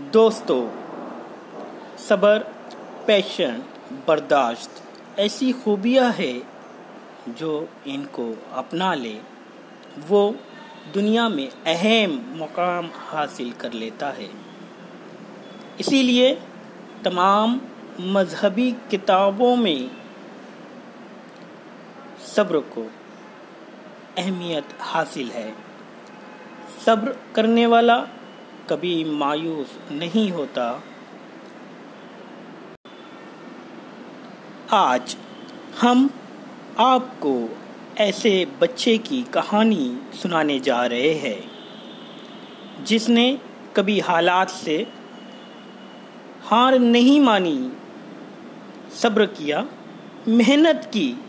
दोस्तों, सबर, पैशन, बर्दाश्त ऐसी खूबियाँ है जो इनको अपना ले। वो दुनिया में अहम मुकाम हासिल कर लेता है। इसीलिए तमाम मजहबी किताबों में सब्र को अहमियत हासिल है। सब्र करने वाला कभी मायूस नहीं होता। आज हम आपको ऐसे बच्चे की कहानी सुनाने जा रहे हैं, जिसने कभी हालात से हार नहीं मानी, सब्र किया, मेहनत की,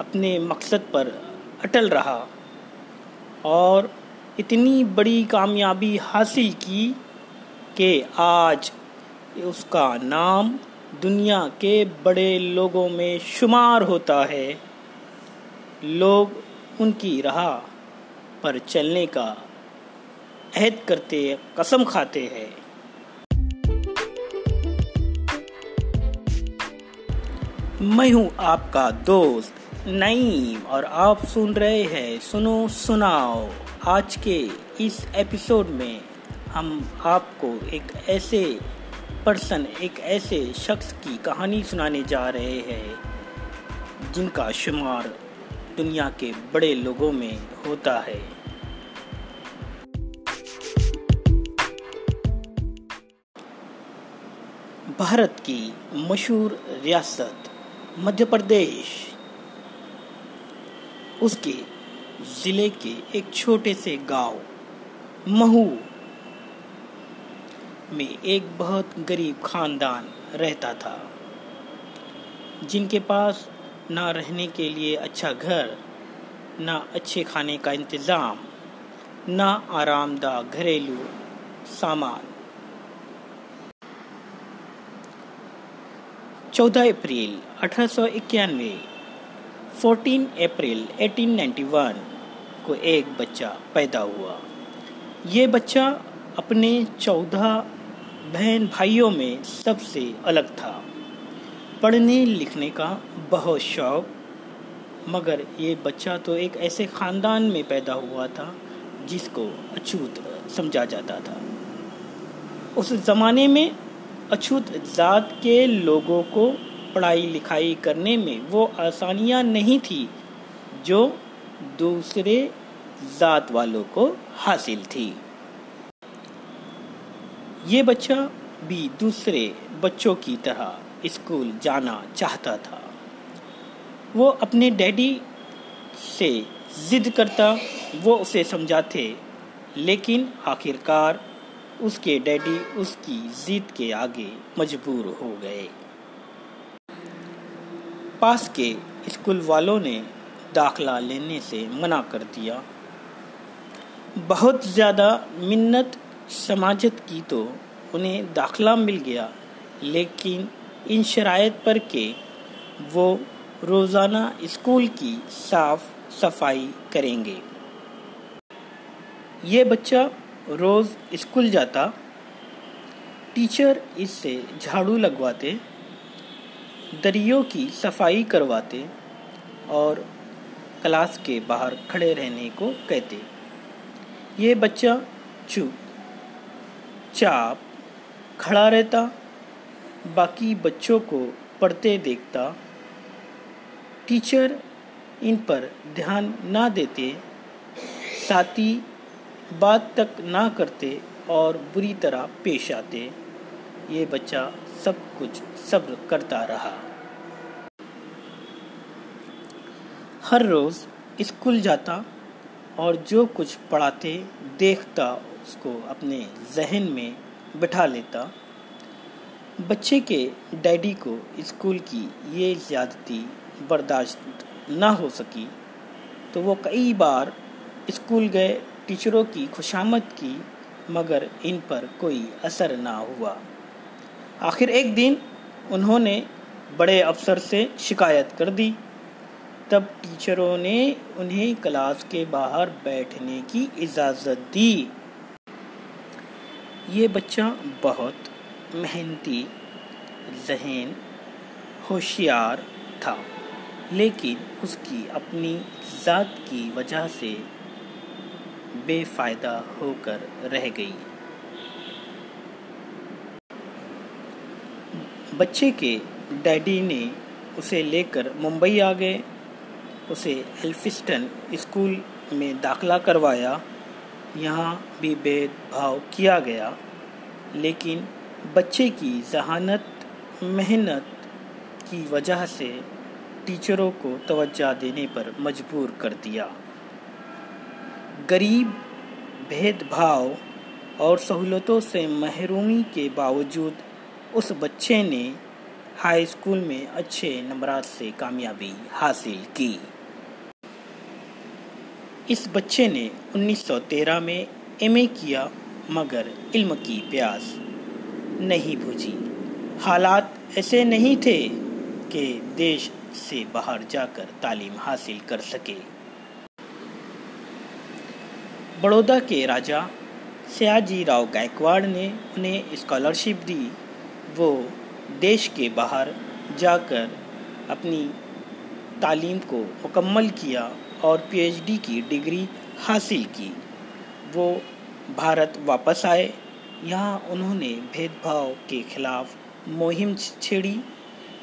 अपने मकसद पर अटल रहा और इतनी बड़ी कामयाबी हासिल की कि आज उसका नाम दुनिया के बड़े लोगों में शुमार होता है। लोग उनकी राह पर चलने का अहद करते, कसम खाते हैं। मैं हूँ आपका दोस्त नईम और आप सुन रहे हैं सुनो सुनाओ। आज के इस एपिसोड में हम आपको एक ऐसे पर्सन, एक ऐसे शख्स की कहानी सुनाने जा रहे हैं, जिनका शुमार दुनिया के बड़े लोगों में होता है। भारत की मशहूर रियासत मध्य प्रदेश। उसके ज़िले के एक छोटे से गाँव, महू में एक बहुत गरीब खानदान रहता था, जिनके पास ना रहने के लिए अच्छा घर, ना अच्छे खाने का इंतज़ाम, ना आरामदा घरेलू सामान। 14 अप्रैल अठारह सौ इक्यानवे 14 अप्रैल 1891 को एक बच्चा पैदा हुआ। ये बच्चा अपने चौदह बहन भाइयों में सबसे अलग था। पढ़ने लिखने का बहुत शौक, मगर ये बच्चा तो एक ऐसे ख़ानदान में पैदा हुआ था जिसको अछूत समझा जाता था। उस ज़माने में अछूत जात के लोगों को पढ़ाई लिखाई करने में वो आसानियाँ नहीं थी जो दूसरे जात वालों को हासिल थी। ये बच्चा भी दूसरे बच्चों की तरह स्कूल जाना चाहता था। वो अपने डैडी से जिद करता, वो उसे समझाते, लेकिन आखिरकार उसके डैडी उसकी जिद के आगे मजबूर हो गए। पास के स्कूल वालों ने दाखला लेने से मना कर दिया। बहुत ज़्यादा मिन्नत समाजत की तो उन्हें दाखला मिल गया, लेकिन इन शरात पर के वो रोज़ाना स्कूल की साफ़ सफ़ाई करेंगे। ये बच्चा रोज़ स्कूल जाता, टीचर इससे झाड़ू लगवाते दरियों की सफ़ाई करवाते और क्लास के बाहर खड़े रहने को कहते। ये बच्चा चुप, चाप, खड़ा रहता, बाकी बच्चों को पढ़ते देखता। टीचर इन पर ध्यान ना देते, साथी बात तक ना करते और बुरी तरह पेश आते। ये बच्चा सब कुछ सब्र करता रहा। हर रोज़ स्कूल जाता और जो कुछ पढ़ाते देखता, उसको अपने जहन में बिठा लेता। बच्चे के डैडी को स्कूल की ये ज़्यादती बर्दाश्त ना हो सकी तो वो कई बार स्कूल गए, टीचरों की खुशामद की, मगर इन पर कोई असर ना हुआ। आखिर एक दिन उन्होंने बड़े अफसर से शिकायत कर दी। तब टीचरों ने उन्हें क्लास के बाहर बैठने की इजाज़त दी। ये बच्चा बहुत मेहनती, जहन, होशियार था, लेकिन उसकी अपनी ज़ात की वजह से बेफ़ायदा होकर रह गई। बच्चे के डैडी ने उसे लेकर मुंबई आ गए। उसे एल्फिस्टन स्कूल में दाखला करवाया। यहाँ भी भेदभाव किया गया। लेकिन बच्चे की जहानत, मेहनत की वजह से टीचरों को तवज्जो देने पर मजबूर कर दिया। गरीब, भेदभाव और सहूलतों से महरूमी के बावजूद उस बच्चे ने हाई स्कूल में अच्छे नंबरात से कामयाबी हासिल की। इस बच्चे ने 1913 में एमए किया, मगर इल्म की प्यास नहीं बुझी। हालात ऐसे नहीं थे कि देश से बाहर जाकर तालीम हासिल कर सके। बड़ौदा के राजा सयाजी राव गायकवाड़ ने उन्हें स्कॉलरशिप दी। वो देश के बाहर जाकर अपनी तालीम को मुकम्मल किया और पीएचडी की डिग्री हासिल की। वो भारत वापस आए। यहाँ उन्होंने भेदभाव के खिलाफ मुहिम छेड़ी,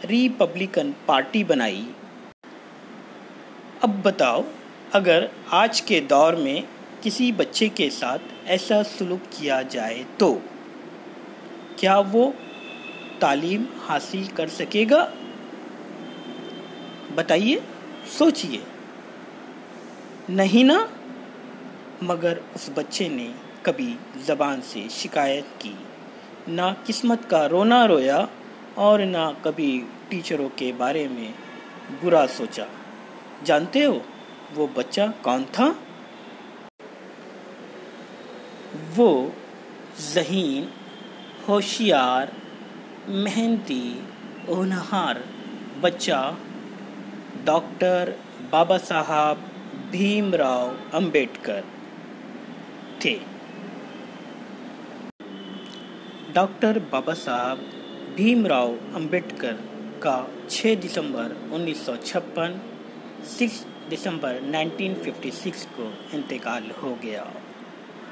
रिपब्लिकन पार्टी बनाई। अब बताओ, अगर आज के दौर में किसी बच्चे के साथ ऐसा सुलूक किया जाए तो क्या वो तालीम हासिल कर सकेगा। बताइए, सोचिए। नहीं ना? मगर उस बच्चे ने कभी ज़बान से शिकायत की। ना किस्मत का रोना रोया और ना कभी टीचरों के बारे में बुरा सोचा। जानते हो, वो बच्चा कौन था? वो जहीन, होशियार मेहनती होनहार बच्चा, डॉक्टर बाबा साहब भीमराव अंबेडकर थे। डॉक्टर बाबा साहब भीमराव अंबेडकर का 6 दिसंबर 1956 6 दिसंबर 1956 को इंतकाल हो गया।